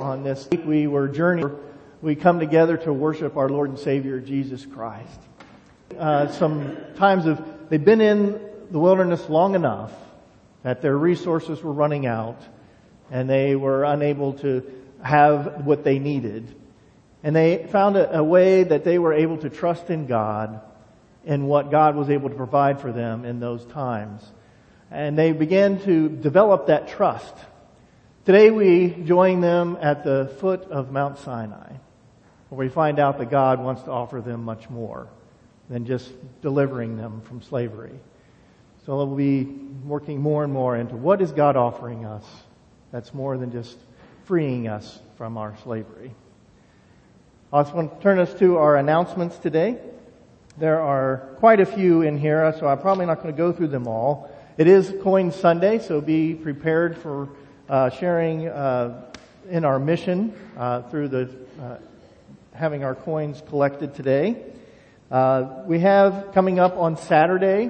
on this week we were journeying. We come together to worship our Lord and Savior Jesus Christ. Uh, some times of they've been in the wilderness long enough that their resources were running out and they were unable to have what they needed. And they found a, a way that they were able to trust in God and what God was able to provide for them in those times. And they began to develop that trust. Today we join them at the foot of Mount Sinai, where we find out that God wants to offer them much more than just delivering them from slavery. So we'll be working more and more into what is God offering us that's more than just freeing us from our slavery. I just want to turn us to our announcements today. There are quite a few in here, so I'm probably not going to go through them all. It is Coin Sunday, so be prepared for uh, sharing uh, in our mission uh, through the uh, having our coins collected today. We have coming up on Saturday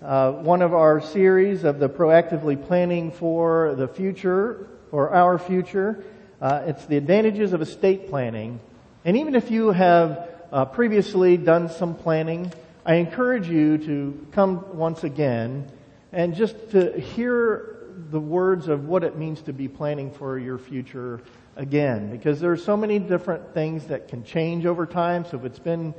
one of our series of the proactively planning for the future or our future. it's the advantages of estate planning, and even if you have previously done some planning, I encourage you to come once again and just to hear the words of what it means to be planning for your future again, because there are so many different things that can change over time. So if it's been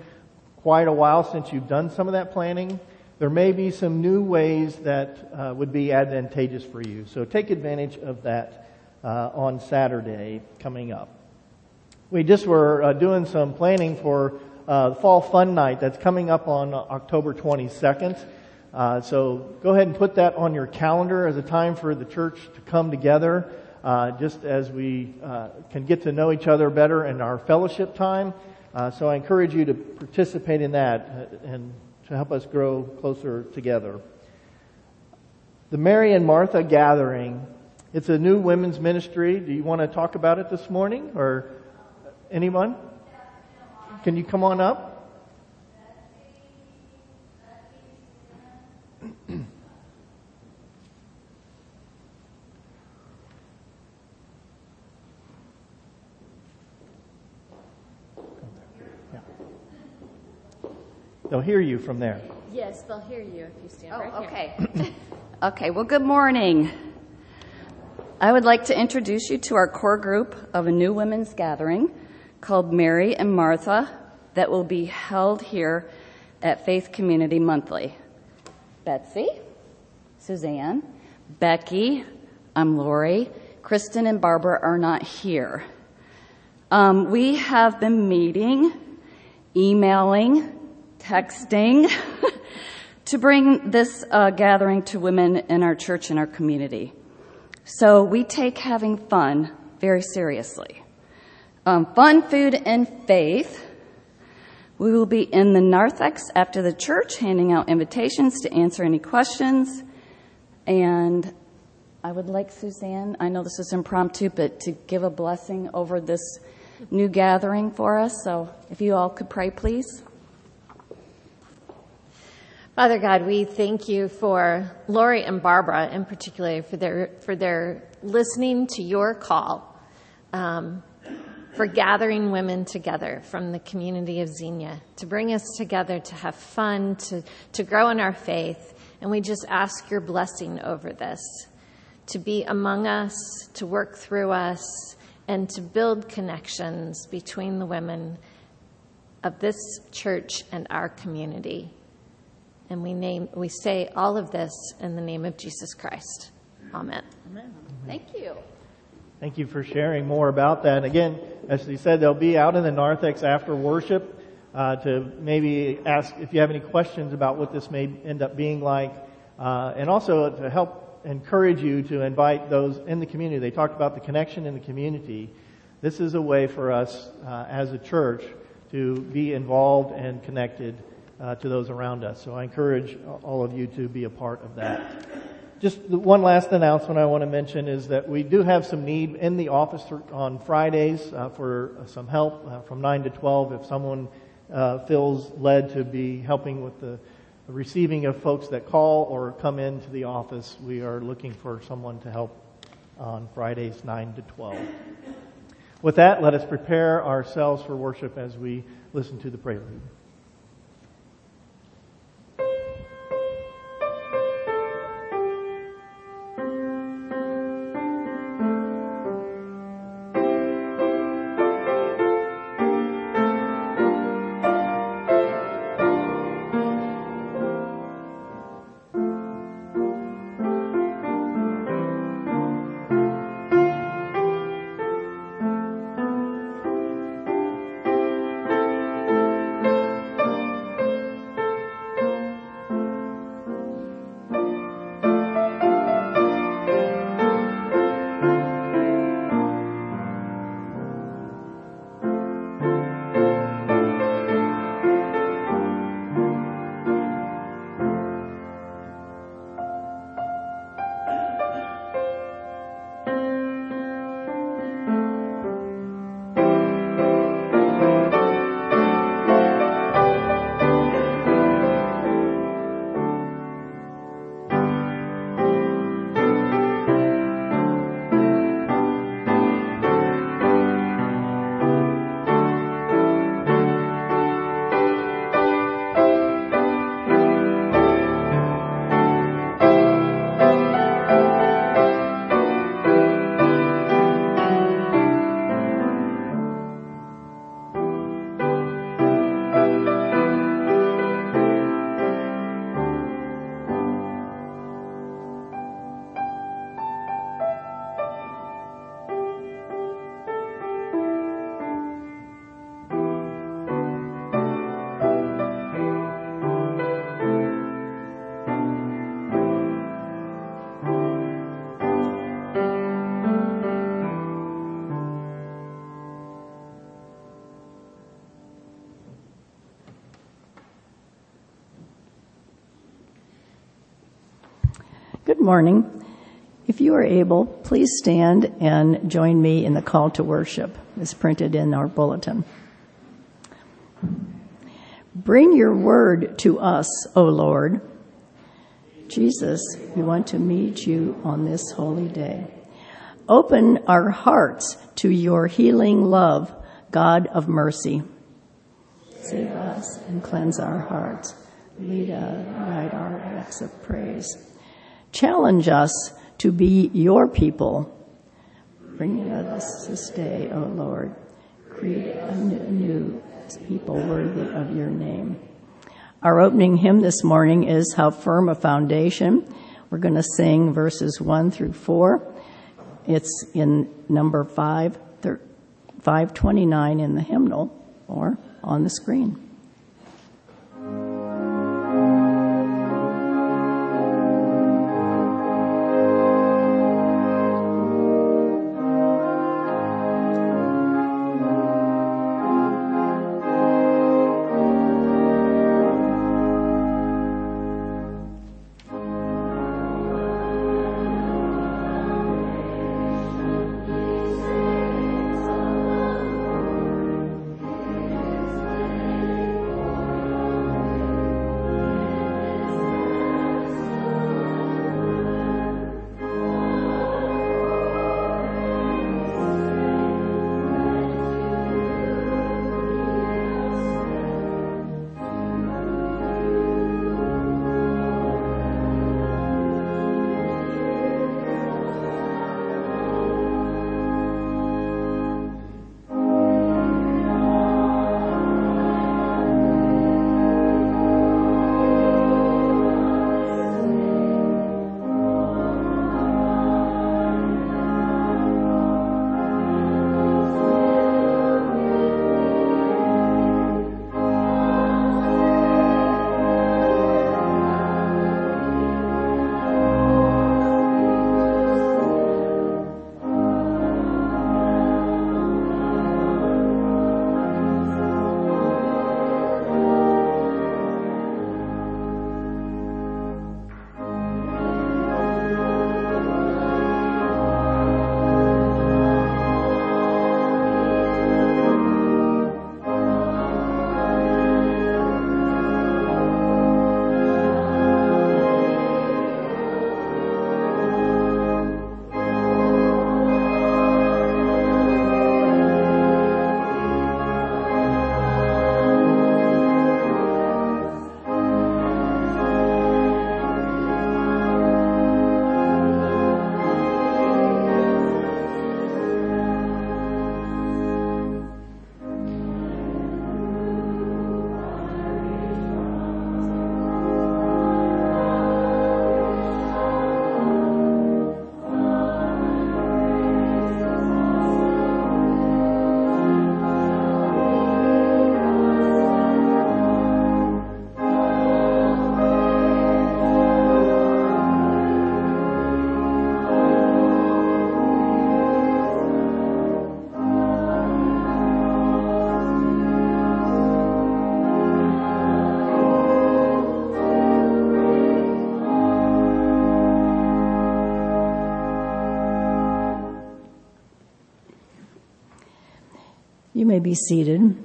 quite a while since you've done some of that planning, there may be some new ways that uh, would be advantageous for you. So take advantage of that uh, on Saturday coming up. We just were uh, doing some planning for uh, Fall Fun Night that's coming up on October 22nd. Uh, so go ahead and put that on your calendar as a time for the church to come together, uh, just as we uh, can get to know each other better in our fellowship time. Uh, so I encourage you to participate in that uh, and to help us grow closer together. The Mary and Martha gathering. It's a new women's ministry. Do you want to talk about it this morning or anyone? Can you come on up? They'll hear you from there. Yes, they'll hear you if you stand up. oh, right okay. here. okay, well, good morning. I would like to introduce you to our core group of a new women's gathering called Mary and Martha that will be held here at Faith Community Monthly. Betsy, Suzanne, Becky, I'm Lori, Kristen and Barbara are not here. Um, we have been meeting, emailing, texting to bring this uh, gathering to women in our church and our community. So we take having fun very seriously. Um, fun, food, and faith. We will be in the narthex after the church, handing out invitations to answer any questions. And I would like Suzanne, I know this is impromptu, but to give a blessing over this new gathering for us. So if you all could pray, please. Father God, we thank you for Lori and Barbara in particular for their for their listening to your call, um, for gathering women together from the community of Xenia to bring us together to have fun, to to grow in our faith, and we just ask your blessing over this, to be among us, to work through us, and to build connections between the women of this church and our community. And we name we say all of this in the name of Jesus Christ. Amen. Amen. Thank you. Thank you for sharing more about that. And Again, as he said, they'll be out in the narthex after worship uh, to maybe ask if you have any questions about what this may end up being like, uh, and also to help encourage you to invite those in the community. They talked about the connection in the community. This is a way for us uh, as a church to be involved and connected uh, to those around us. So I encourage all of you to be a part of that. Just one last announcement I want to mention is that we do have some need in the office on Fridays uh, for some help uh, from 9 to 12 if someone uh, feels led to be helping with the receiving of folks that call or come into the office. We are looking for someone to help on Fridays 9 to 12. With that, let us prepare ourselves for worship as we listen to the prelude. Morning. If you are able, please stand and join me in the call to worship as printed in our bulletin. Bring your word to us, O Lord. Jesus, we want to meet you on this holy day. Open our hearts to your healing love, God of mercy. Save us and cleanse our hearts. Lead us, guide our acts of praise. Challenge us to be your people. Bring us this day, O Lord. Create a new people worthy of your name. Our opening hymn this morning is How Firm a Foundation. We're going to sing verses 1 through 4. It's in number 5, 529 in the hymnal or on the screen. May be seated.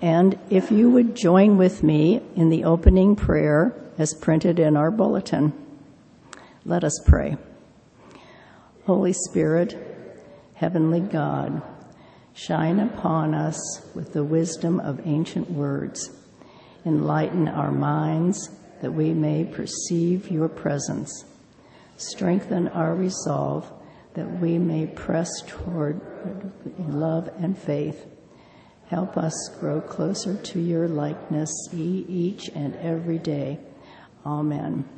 And if you would join with me in the opening prayer as printed in our bulletin, let us pray. Holy Spirit, Heavenly God, shine upon us with the wisdom of ancient words. Enlighten our minds that we may perceive your presence. Strengthen our resolve that we may press toward love and faith. Help us grow closer to your likeness each and every day. Amen.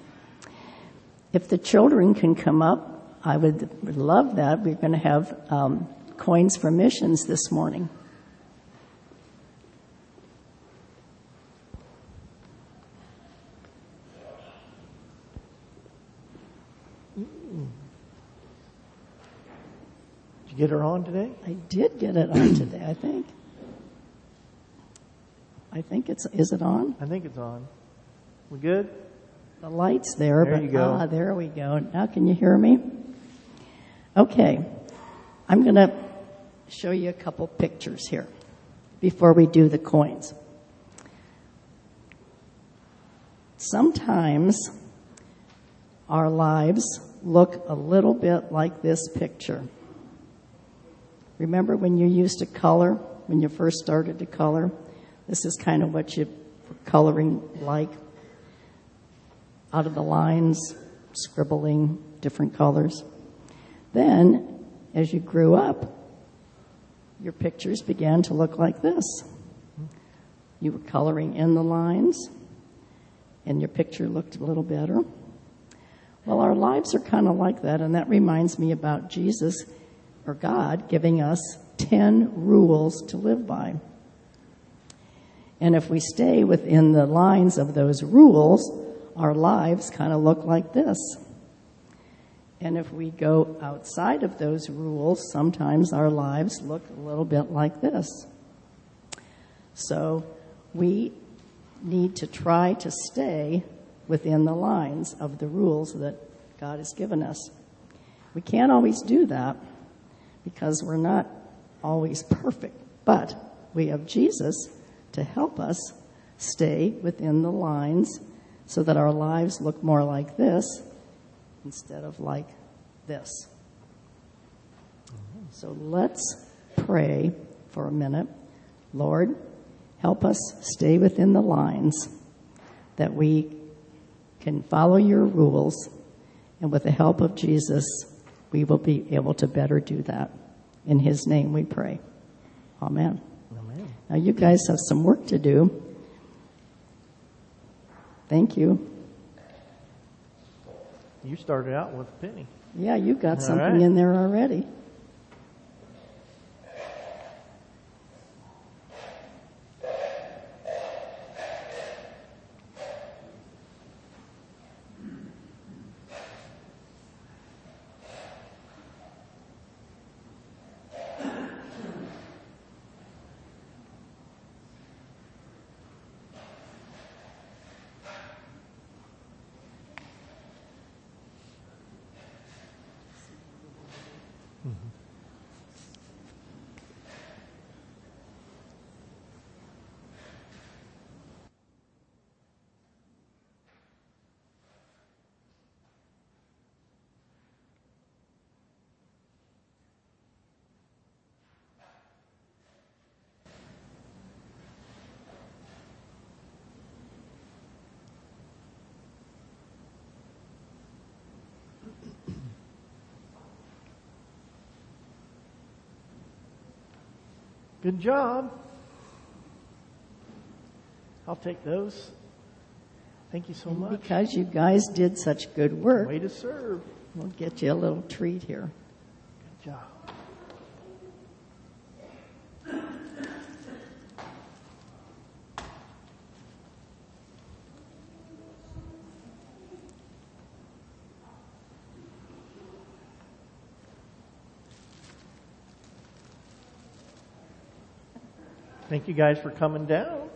If the children can come up, I would love that. We're going to have um, coins for missions this morning. Get her on today? I did get it on today, I think. I think it's, is it on? I think it's on. We good? The light's there, There but you go. ah, there we go. Now can you hear me? Okay. I'm going to show you a couple pictures here before we do the coins. Sometimes our lives look a little bit like this picture. Remember when you used to color, when you first started to color? This is kind of what you were coloring like out of the lines, scribbling different colors. Then, as you grew up, your pictures began to look like this. You were coloring in the lines, and your picture looked a little better. Well, our lives are kind of like that, and that reminds me about Jesus or God giving us 10 rules to live by. And if we stay within the lines of those rules, our lives kind of look like this. And if we go outside of those rules, sometimes our lives look a little bit like this. So we need to try to stay within the lines of the rules that God has given us. We can't always do that because we're not always perfect, but we have Jesus to help us stay within the lines so that our lives look more like this instead of like this. So let's pray for a minute. Lord, help us stay within the lines that we can follow your rules, and with the help of Jesus, we will be able to better do that. In his name we pray. Amen. Amen. Now, you guys have some work to do. Thank you. You started out with a penny. Yeah, you've got All something right. in there already. Good job. I'll take those. Thank you so much. Because you guys did such good work, Way to serve. we'll get you a little treat here. Good job. Thank you guys for coming down.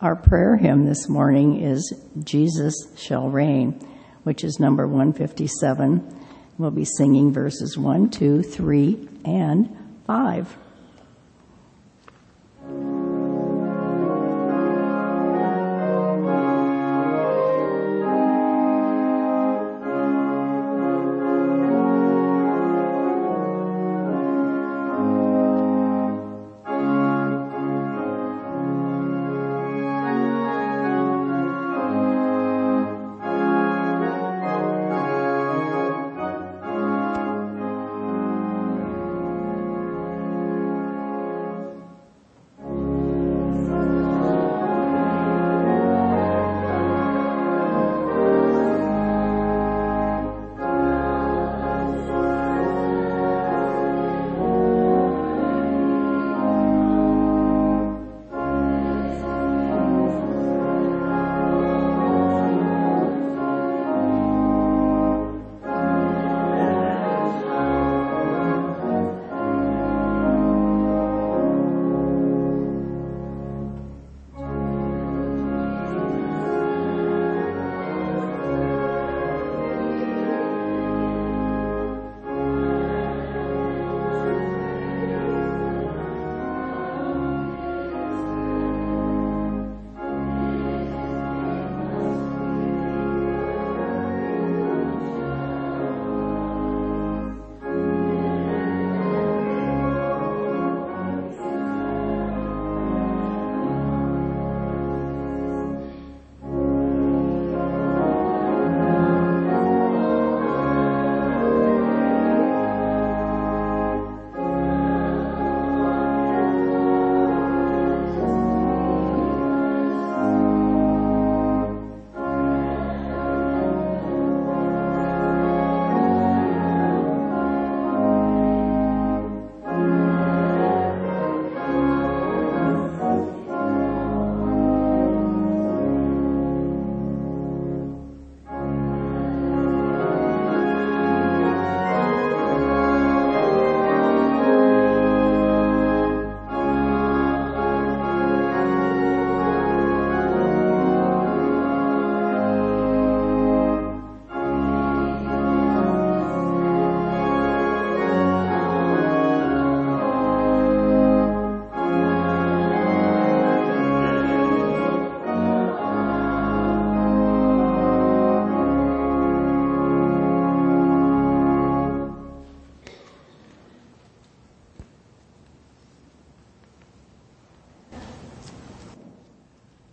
Our prayer hymn this morning is Jesus Shall Reign which is number 157. We'll be singing verses 1, 2, 3, and 5.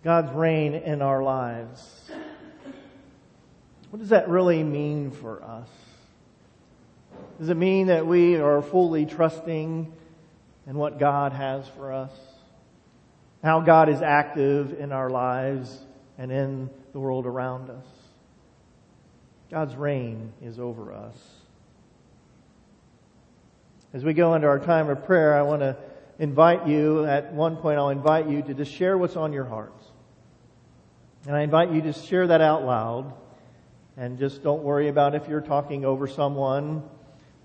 God's reign in our lives. What does that really mean for us? Does it mean that we are fully trusting in what God has for us? How God is active in our lives and in the world around us? God's reign is over us. As we go into our time of prayer, I want to invite you, at one point, I'll invite you to just share what's on your hearts. And I invite you to share that out loud. And just don't worry about if you're talking over someone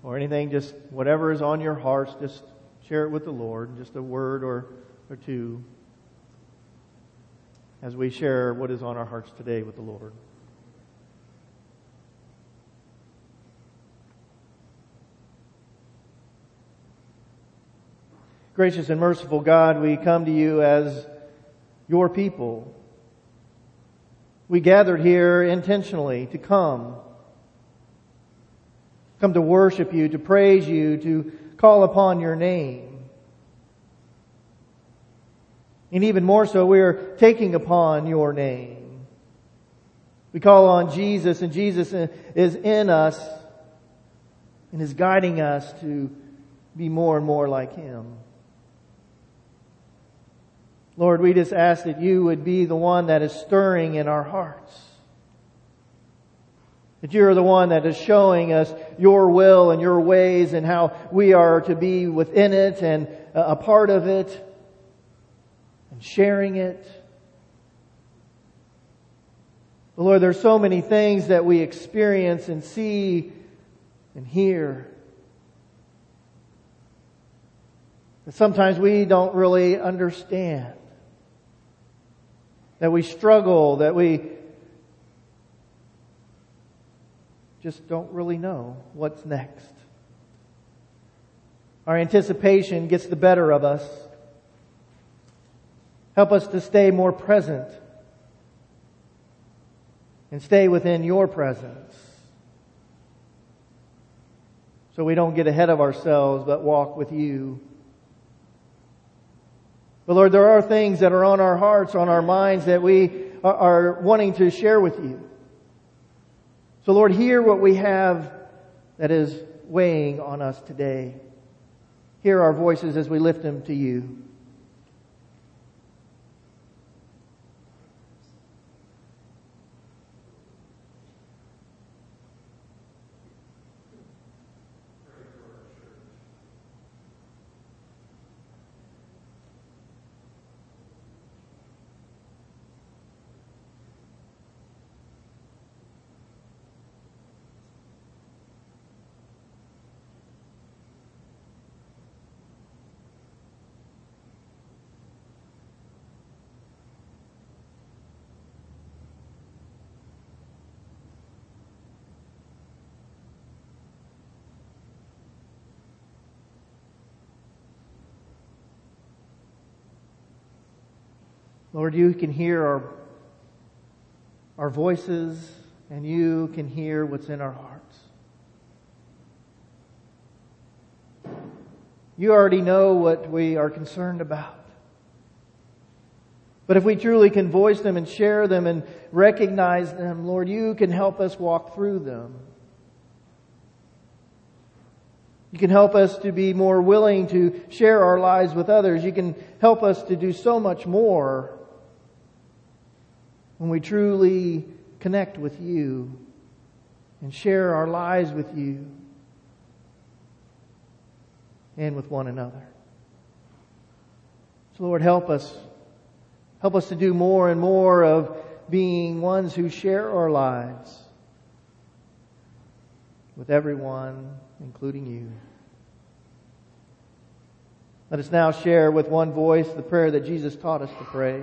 or anything. Just whatever is on your hearts, just share it with the Lord. Just a word or, or two as we share what is on our hearts today with the Lord. Gracious and merciful God, we come to you as your people we gathered here intentionally to come. Come to worship you, to praise you, to call upon your name. And even more so, we are taking upon your name. We call on Jesus and Jesus is in us and is guiding us to be more and more like Him. Lord, we just ask that you would be the one that is stirring in our hearts. That you're the one that is showing us your will and your ways and how we are to be within it and uh, a part of it and sharing it. But Lord, there's so many things that we experience and see and hear. that sometimes we don't really understand. That we struggle, that we just don't really know what's next. Our anticipation gets the better of us. Help us to stay more present and stay within your presence so we don't get ahead of ourselves but walk with you. But Lord, there are things that are on our hearts, on our minds that we are wanting to share with you. So Lord, hear what we have that is weighing on us today. Hear our voices as we lift them to you. Lord, you can hear our, our voices and you can hear what's in our hearts. You already know what we are concerned about. But if we truly can voice them and share them and recognize them, Lord, you can help us walk through them. You can help us to be more willing to share our lives with others. You can help us to do so much more when we truly connect with you and share our lives with you and with one another. So Lord, help us. Help us to do more and more of being ones who share our lives with everyone, including you. Let us now share with one voice the prayer that Jesus taught us to pray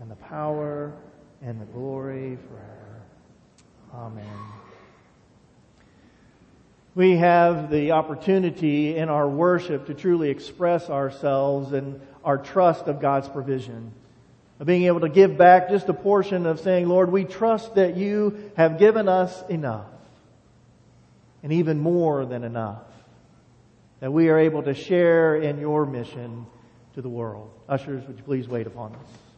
and the power and the glory forever. Amen. We have the opportunity in our worship to truly express ourselves and our trust of God's provision. Of being able to give back just a portion of saying, Lord, we trust that you have given us enough. And even more than enough. That we are able to share in your mission to the world. Ushers, would you please wait upon us?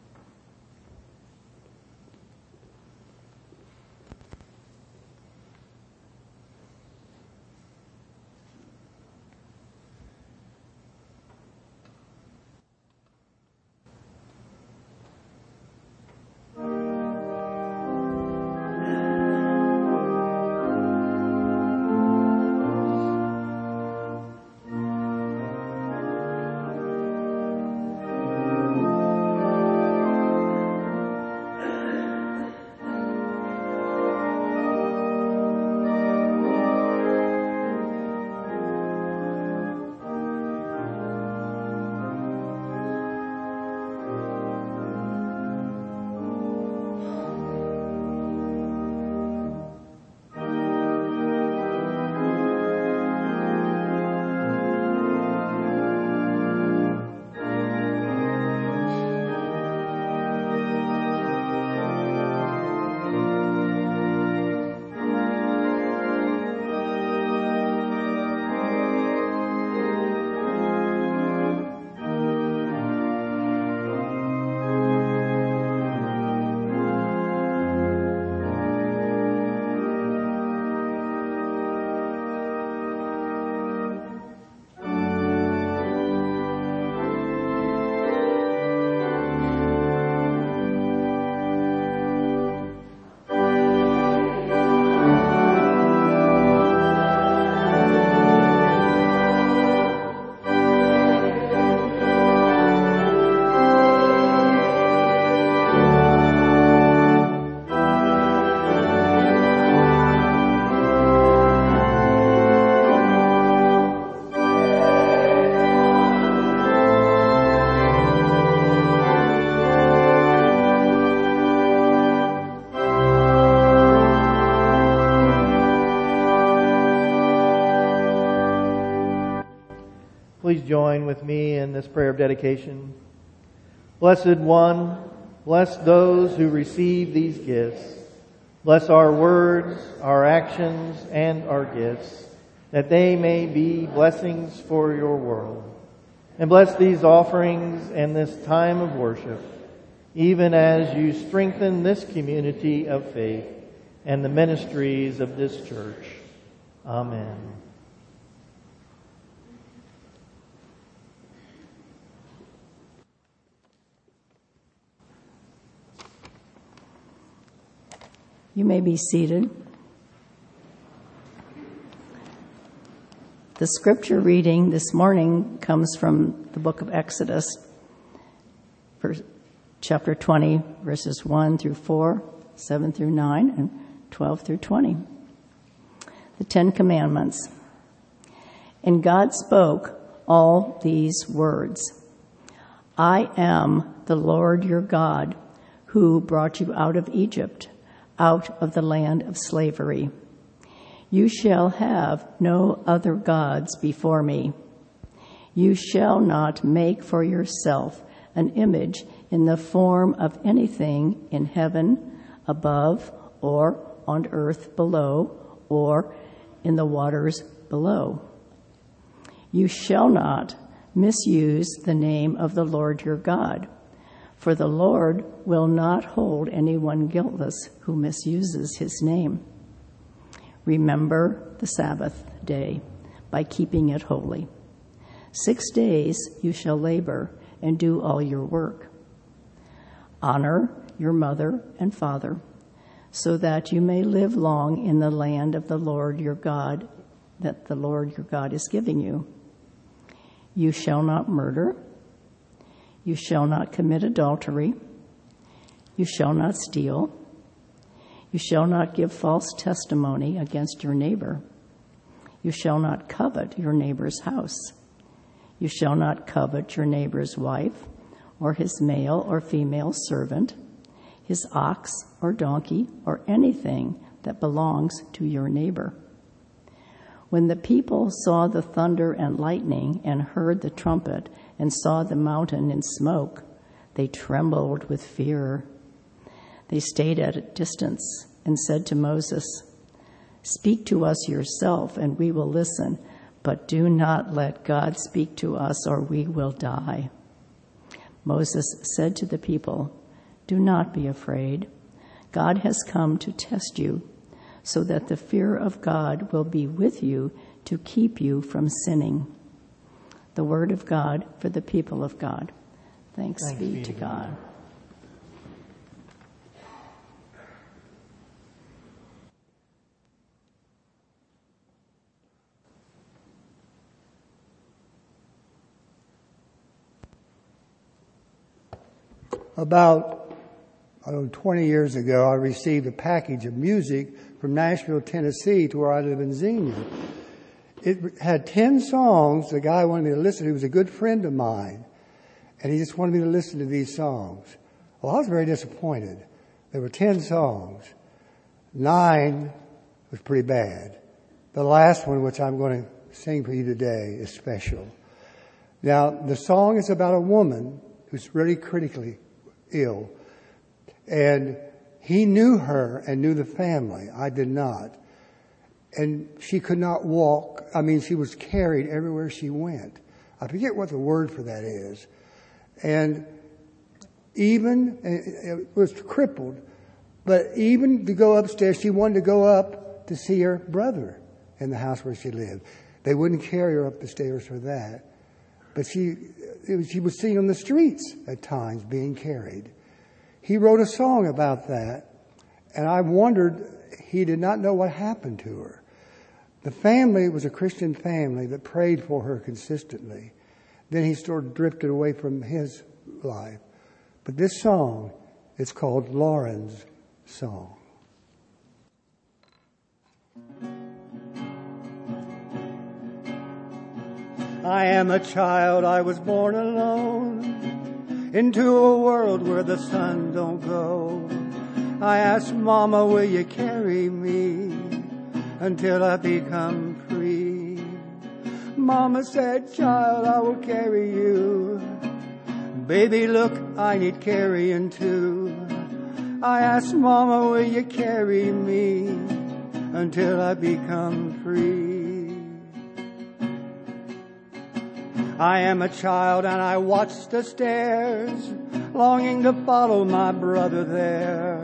Please join with me in this prayer of dedication. Blessed One, bless those who receive these gifts. Bless our words, our actions, and our gifts, that they may be blessings for your world. And bless these offerings and this time of worship, even as you strengthen this community of faith and the ministries of this church. Amen. You may be seated. The scripture reading this morning comes from the book of Exodus, chapter 20, verses 1 through 4, 7 through 9, and 12 through 20. The Ten Commandments. And God spoke all these words I am the Lord your God who brought you out of Egypt out of the land of slavery. You shall have no other gods before me. You shall not make for yourself an image in the form of anything in heaven above or on earth below or in the waters below. You shall not misuse the name of the Lord your God for the Lord will not hold anyone guiltless who misuses his name. Remember the Sabbath day by keeping it holy. Six days you shall labor and do all your work. Honor your mother and father, so that you may live long in the land of the Lord your God, that the Lord your God is giving you. You shall not murder. You shall not commit adultery. You shall not steal. You shall not give false testimony against your neighbor. You shall not covet your neighbor's house. You shall not covet your neighbor's wife, or his male or female servant, his ox or donkey, or anything that belongs to your neighbor. When the people saw the thunder and lightning and heard the trumpet and saw the mountain in smoke, they trembled with fear. They stayed at a distance and said to Moses, Speak to us yourself, and we will listen, but do not let God speak to us, or we will die. Moses said to the people, Do not be afraid. God has come to test you, so that the fear of God will be with you to keep you from sinning the word of God for the people of God. Thanks, Thanks be, be, to God. God. About know, 20 years ago, I received a package of music from Nashville, Tennessee, to where I live in Xenia it had 10 songs the guy wanted me to listen to. He was a good friend of mine. And he just wanted me to listen to these songs. Well, I was very disappointed. There were 10 songs. Nine was pretty bad. The last one, which I'm going to sing for you today, is special. Now, the song is about a woman who's really critically ill. And he knew her and knew the family. I did not and she could not walk. I mean, she was carried everywhere she went. I forget what the word for that is. And even, eh, it was crippled, but even to go upstairs, she wanted to go up to see her brother in the house where she lived. They wouldn't carry her up the stairs for that. But she, was, she was seen on the streets at times being carried. He wrote a song about that, and I wondered, he did not know what happened to her. The family was a Christian family that prayed for her consistently. Then he sort of drifted away from his life. But this song is called Lauren's Song. I am a child, I was born alone into a world where the sun don't go. I asked Mama, will you carry me? Until I become free. Mama said, child, I will carry you. Baby, look, I need carrying too. I asked Mama, will you carry me until I become free? I am a child and I watch the stairs, longing to follow my brother there.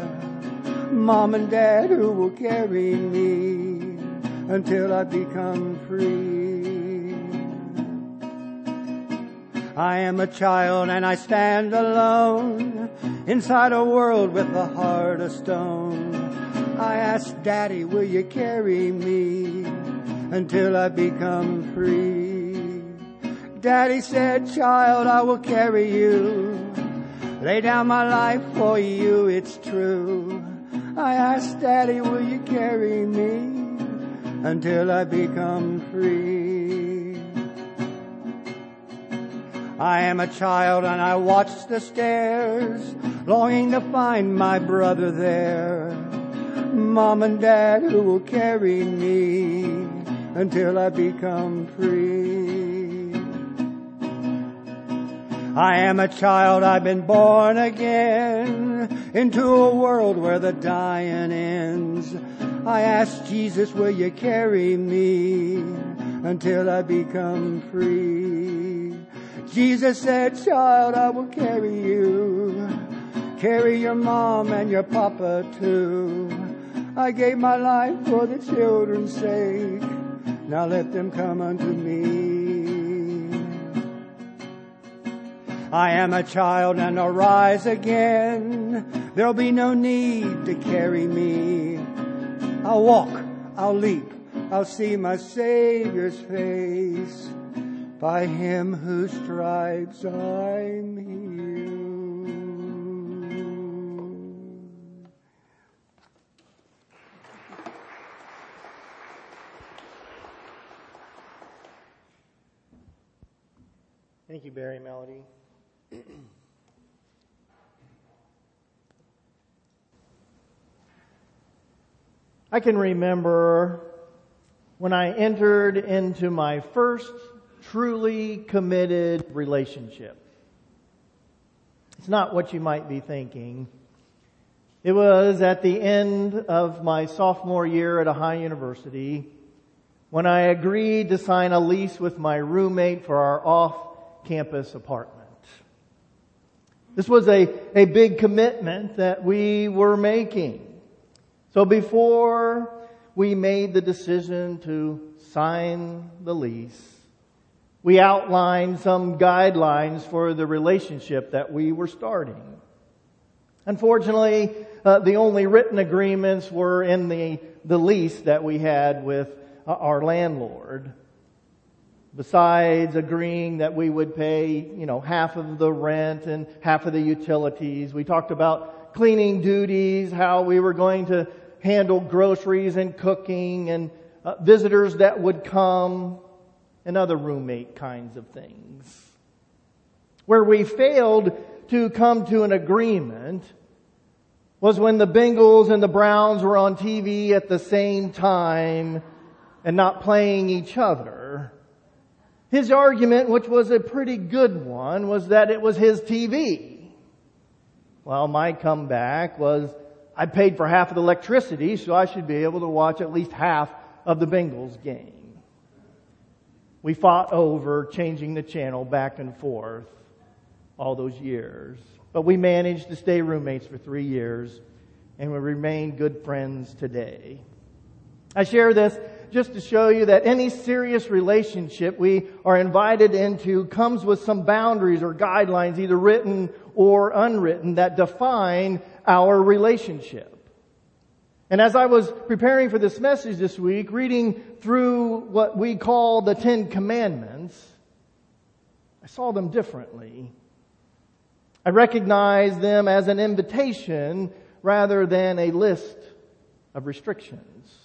Mom and dad who will carry me until I become free. I am a child and I stand alone inside a world with a heart of stone. I ask Daddy, will you carry me until I become free? Daddy said, child, I will carry you. Lay down my life for you, it's true. I ask Daddy, will you carry me until I become free? I am a child and I watch the stairs, longing to find my brother there. Mom and dad who will carry me until I become free. I am a child, I've been born again into a world where the dying ends. I ask Jesus, will you carry me until I become free? Jesus said, child, I will carry you. Carry your mom and your papa too. I gave my life for the children's sake. Now let them come unto me. I am a child and I'll rise again. There'll be no need to carry me. I'll walk, I'll leap, I'll see my Savior's face. By him whose stripes I'm healed. Thank you, Barry Melody. I can remember when I entered into my first truly committed relationship. It's not what you might be thinking. It was at the end of my sophomore year at Ohio University when I agreed to sign a lease with my roommate for our off-campus apartment. This was a, a big commitment that we were making. So before we made the decision to sign the lease, we outlined some guidelines for the relationship that we were starting. Unfortunately, uh, the only written agreements were in the, the lease that we had with uh, our landlord. Besides agreeing that we would pay, you know, half of the rent and half of the utilities, we talked about cleaning duties, how we were going to handle groceries and cooking and uh, visitors that would come, and other roommate kinds of things. Where we failed to come to an agreement was when the Bengals and the Browns were on TV at the same time and not playing each other. His argument, which was a pretty good one, was that it was his TV. Well, my comeback was, I paid for half of the electricity, so I should be able to watch at least half of the Bengals game. We fought over changing the channel back and forth all those years. But we managed to stay roommates for three years and we remain good friends today. I share this just to show you that any serious relationship we are invited into comes with some boundaries or guidelines, either written or unwritten, that define our relationship. And as I was preparing for this message this week, reading through what we call the Ten Commandments, I saw them differently. I recognized them as an invitation rather than a list of restrictions.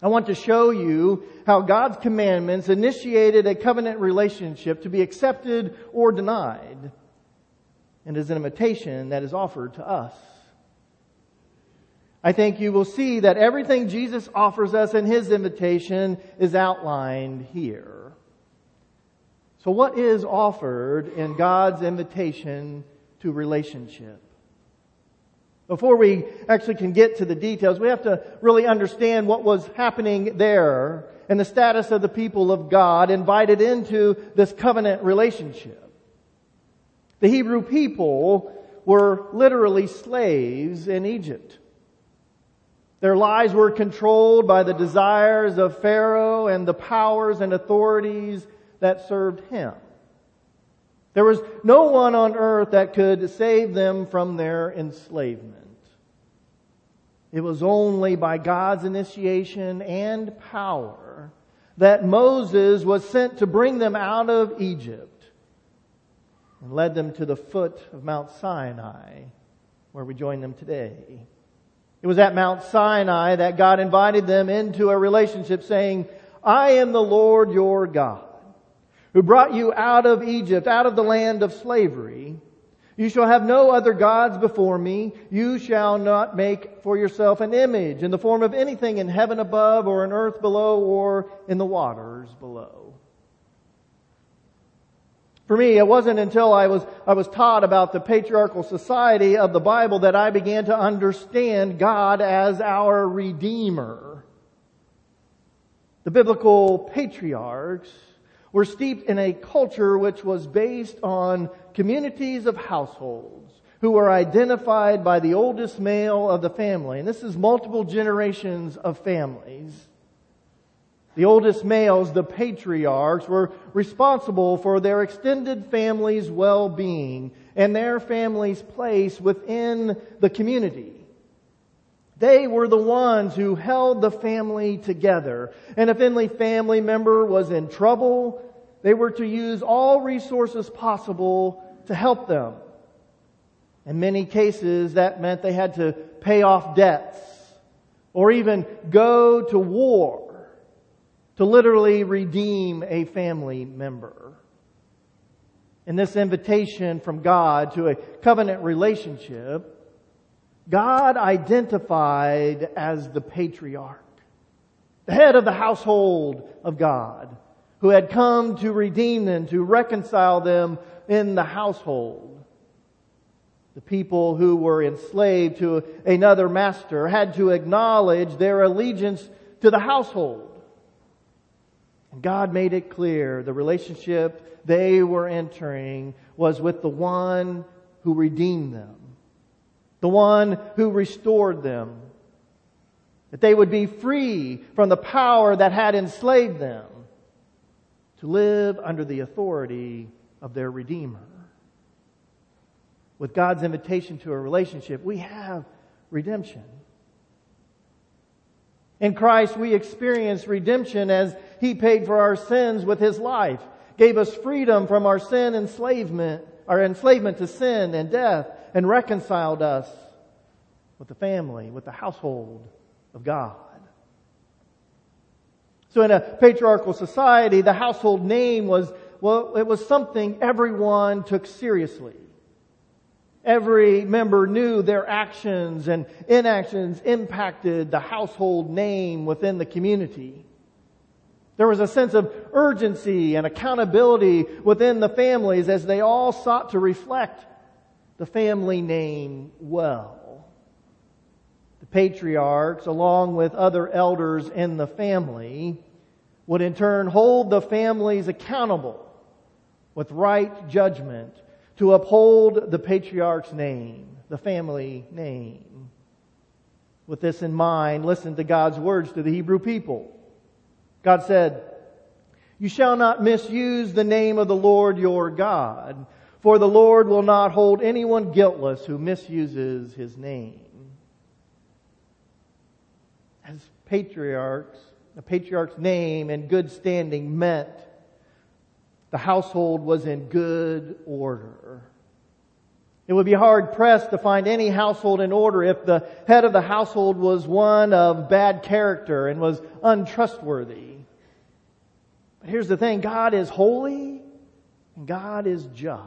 I want to show you how God's commandments initiated a covenant relationship to be accepted or denied and is an invitation that is offered to us. I think you will see that everything Jesus offers us in his invitation is outlined here. So what is offered in God's invitation to relationship? Before we actually can get to the details, we have to really understand what was happening there and the status of the people of God invited into this covenant relationship. The Hebrew people were literally slaves in Egypt. Their lives were controlled by the desires of Pharaoh and the powers and authorities that served him. There was no one on earth that could save them from their enslavement. It was only by God's initiation and power that Moses was sent to bring them out of Egypt and led them to the foot of Mount Sinai, where we join them today. It was at Mount Sinai that God invited them into a relationship saying, I am the Lord your God, who brought you out of Egypt, out of the land of slavery. You shall have no other gods before me. You shall not make for yourself an image in the form of anything in heaven above or in earth below or in the waters below. For me, it wasn't until I was, I was taught about the patriarchal society of the Bible that I began to understand God as our Redeemer. The biblical patriarchs were steeped in a culture which was based on communities of households who were identified by the oldest male of the family. And this is multiple generations of families. The oldest males, the patriarchs, were responsible for their extended family's well-being and their family's place within the community. They were the ones who held the family together. And if any family member was in trouble, they were to use all resources possible to help them. In many cases, that meant they had to pay off debts or even go to war to literally redeem a family member. In this invitation from God to a covenant relationship, God identified as the patriarch, the head of the household of God, who had come to redeem them, to reconcile them in the household. The people who were enslaved to another master had to acknowledge their allegiance to the household. God made it clear the relationship they were entering was with the one who redeemed them, the one who restored them, that they would be free from the power that had enslaved them to live under the authority of their Redeemer. With God's invitation to a relationship, we have redemption. In Christ, we experience redemption as He paid for our sins with His life, gave us freedom from our sin enslavement, our enslavement to sin and death, and reconciled us with the family, with the household of God. So in a patriarchal society, the household name was, well, it was something everyone took seriously. Every member knew their actions and inactions impacted the household name within the community. There was a sense of urgency and accountability within the families as they all sought to reflect the family name well. The patriarchs, along with other elders in the family, would in turn hold the families accountable with right judgment to uphold the patriarch's name, the family name. With this in mind, listen to God's words to the Hebrew people. God said, You shall not misuse the name of the Lord your God, for the Lord will not hold anyone guiltless who misuses his name. As patriarchs, the patriarch's name and good standing meant the household was in good order. It would be hard pressed to find any household in order if the head of the household was one of bad character and was untrustworthy. But here's the thing God is holy and God is just.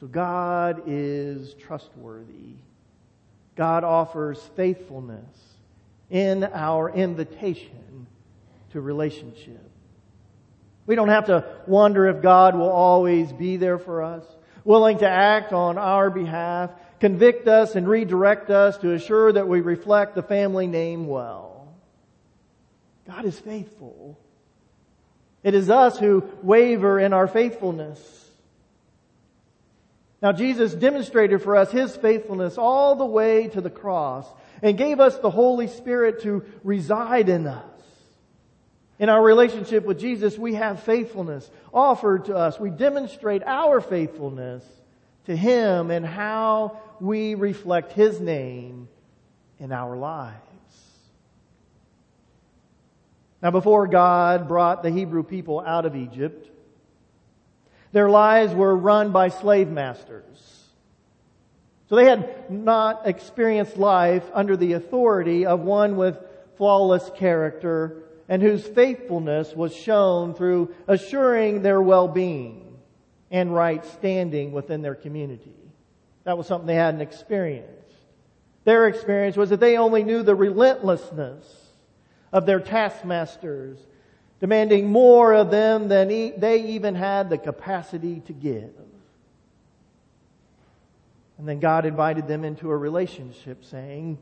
So God is trustworthy. God offers faithfulness in our invitation to relationship. We don't have to wonder if God will always be there for us, willing to act on our behalf, convict us and redirect us to assure that we reflect the family name well. God is faithful. It is us who waver in our faithfulness. Now Jesus demonstrated for us His faithfulness all the way to the cross and gave us the Holy Spirit to reside in us. In our relationship with Jesus, we have faithfulness offered to us. We demonstrate our faithfulness to Him and how we reflect His name in our lives. Now before God brought the Hebrew people out of Egypt, their lives were run by slave masters. So they had not experienced life under the authority of one with flawless character and whose faithfulness was shown through assuring their well-being and right standing within their community. That was something they hadn't experienced. Their experience was that they only knew the relentlessness of their taskmasters demanding more of them than they even had the capacity to give. And then God invited them into a relationship saying,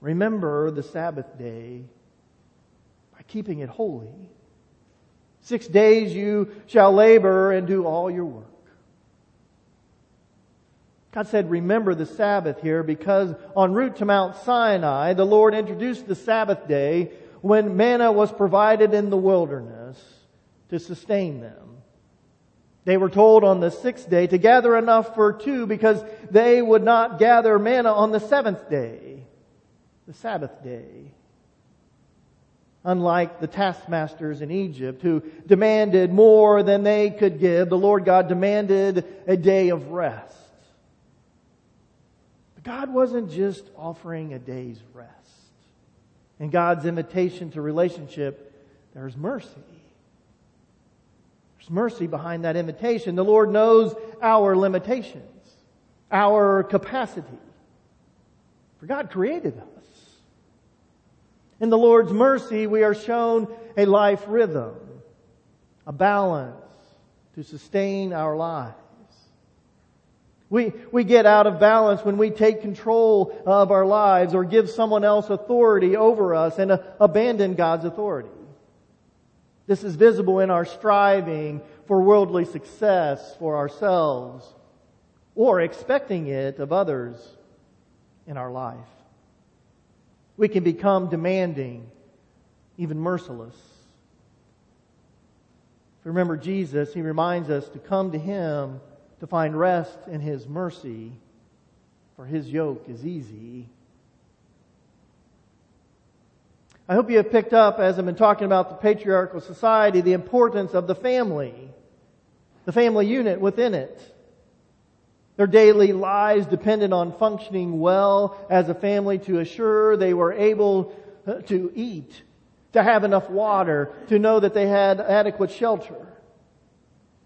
remember the Sabbath day keeping it holy. Six days you shall labor and do all your work. God said, remember the Sabbath here because en route to Mount Sinai, the Lord introduced the Sabbath day when manna was provided in the wilderness to sustain them. They were told on the sixth day to gather enough for two because they would not gather manna on the seventh day, the Sabbath day. Unlike the taskmasters in Egypt who demanded more than they could give, the Lord God demanded a day of rest. But God wasn't just offering a day's rest. In God's invitation to relationship, there's mercy. There's mercy behind that invitation. The Lord knows our limitations, our capacity. For God created us. In the Lord's mercy, we are shown a life rhythm, a balance to sustain our lives. We, we get out of balance when we take control of our lives or give someone else authority over us and uh, abandon God's authority. This is visible in our striving for worldly success for ourselves or expecting it of others in our life. We can become demanding, even merciless. If you remember Jesus, He reminds us to come to Him to find rest in His mercy, for His yoke is easy. I hope you have picked up, as I've been talking about the patriarchal society, the importance of the family, the family unit within it. Their daily lives depended on functioning well as a family to assure they were able uh, to eat, to have enough water, to know that they had adequate shelter.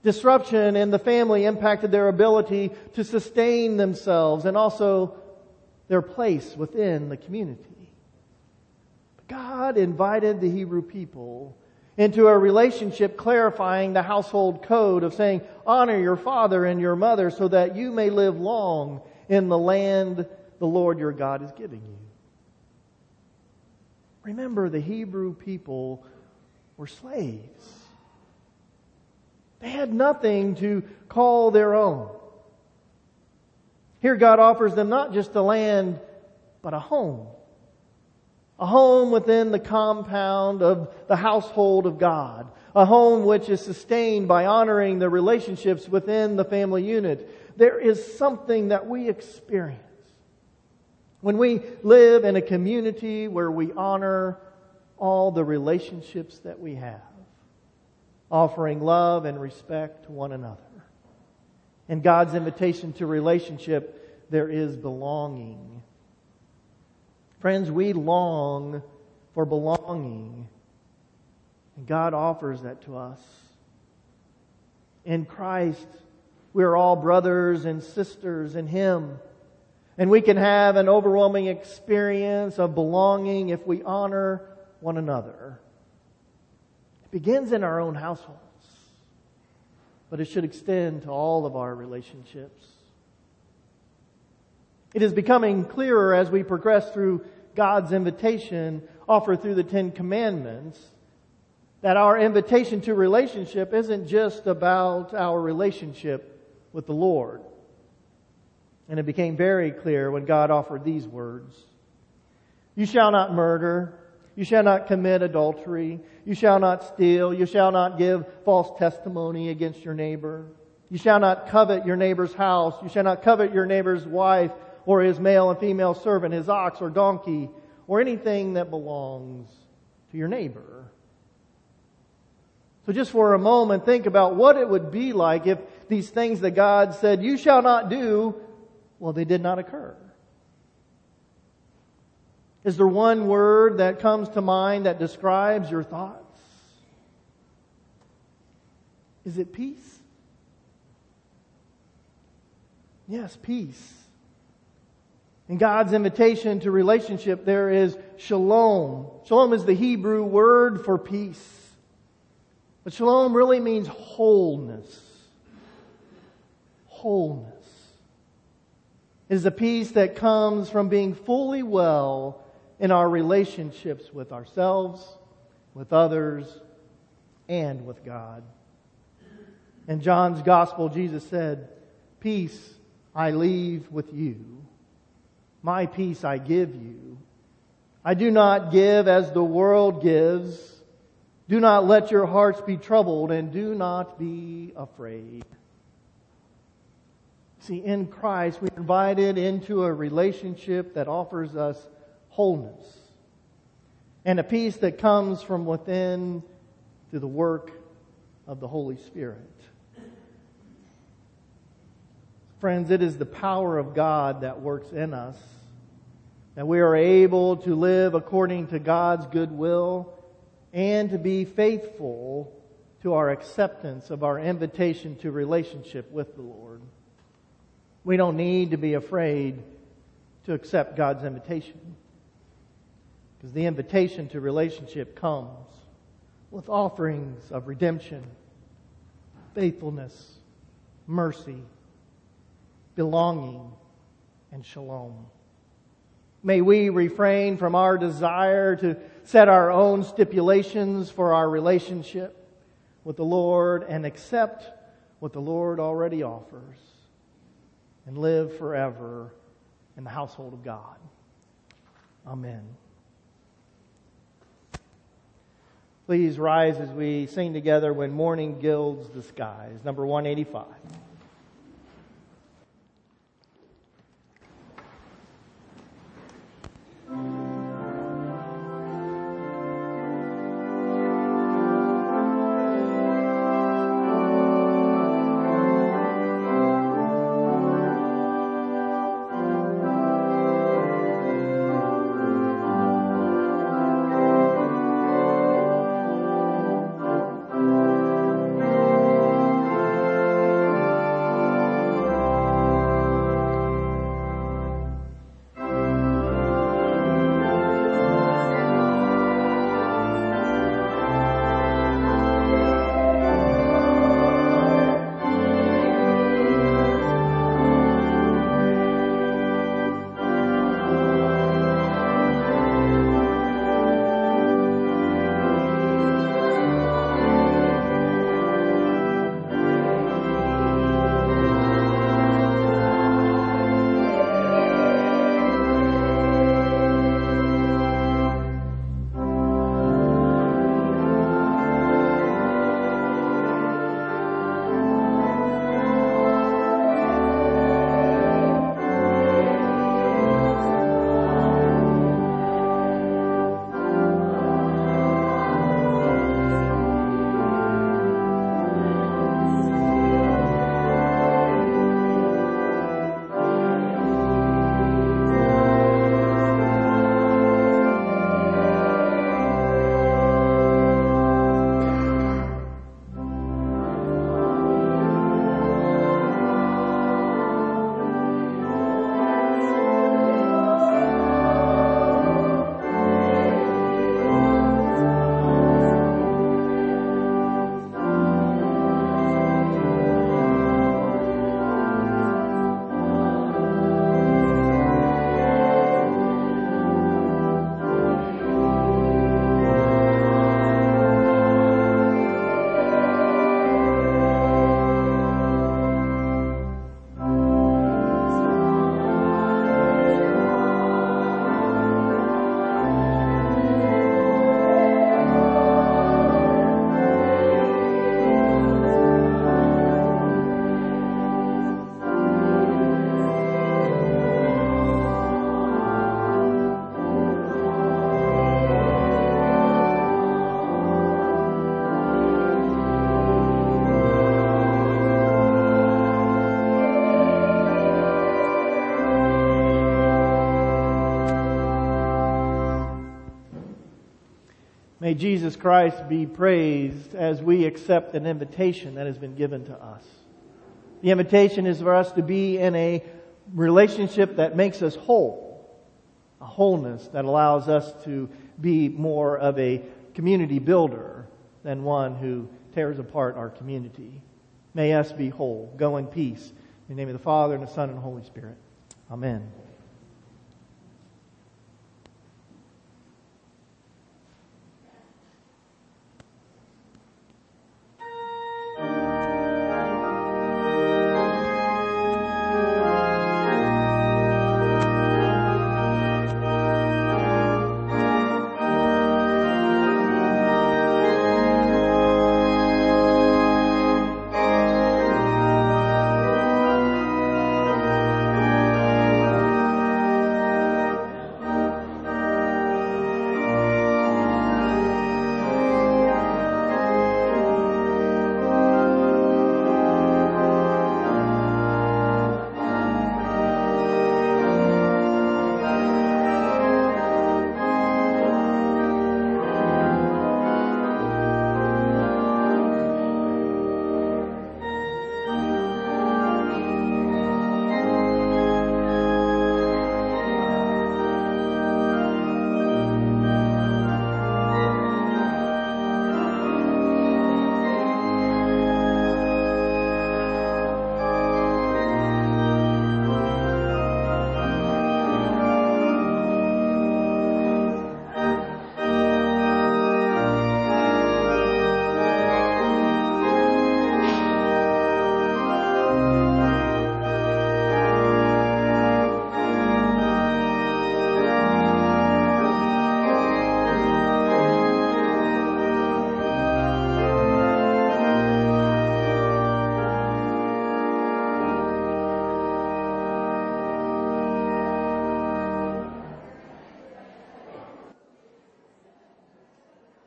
Disruption in the family impacted their ability to sustain themselves and also their place within the community. God invited the Hebrew people into a relationship clarifying the household code of saying, honor your father and your mother so that you may live long in the land the Lord your God is giving you. Remember, the Hebrew people were slaves. They had nothing to call their own. Here God offers them not just a land, but a home. A home within the compound of the household of God. A home which is sustained by honoring the relationships within the family unit. There is something that we experience when we live in a community where we honor all the relationships that we have offering love and respect to one another. In God's invitation to relationship, there is belonging. Friends, we long for belonging, and God offers that to us. In Christ, we are all brothers and sisters in Him. And we can have an overwhelming experience of belonging if we honor one another. It begins in our own households, but it should extend to all of our relationships. It is becoming clearer as we progress through God's invitation offered through the Ten Commandments that our invitation to relationship isn't just about our relationship with the Lord. And it became very clear when God offered these words. You shall not murder. You shall not commit adultery. You shall not steal. You shall not give false testimony against your neighbor. You shall not covet your neighbor's house. You shall not covet your neighbor's wife or his male and female servant, his ox or donkey, or anything that belongs to your neighbor. So just for a moment, think about what it would be like if these things that God said, you shall not do, well, they did not occur. Is there one word that comes to mind that describes your thoughts? Is it peace? Yes, peace. In God's invitation to relationship, there is shalom. Shalom is the Hebrew word for peace. But shalom really means wholeness. Wholeness. It is a peace that comes from being fully well in our relationships with ourselves, with others, and with God. In John's gospel, Jesus said, Peace I leave with you. My peace I give you. I do not give as the world gives. Do not let your hearts be troubled and do not be afraid. See, in Christ, we're invited into a relationship that offers us wholeness and a peace that comes from within through the work of the Holy Spirit. Friends, it is the power of God that works in us, that we are able to live according to God's good will and to be faithful to our acceptance of our invitation to relationship with the Lord. We don't need to be afraid to accept God's invitation. Because the invitation to relationship comes with offerings of redemption, faithfulness, mercy, belonging, and shalom. May we refrain from our desire to set our own stipulations for our relationship with the Lord and accept what the Lord already offers and live forever in the household of God. Amen. Please rise as we sing together when morning gilds the skies. Number 185. Jesus Christ be praised as we accept an invitation that has been given to us. The invitation is for us to be in a relationship that makes us whole, a wholeness that allows us to be more of a community builder than one who tears apart our community. May us be whole. Go in peace. In the name of the Father, and the Son, and the Holy Spirit. Amen.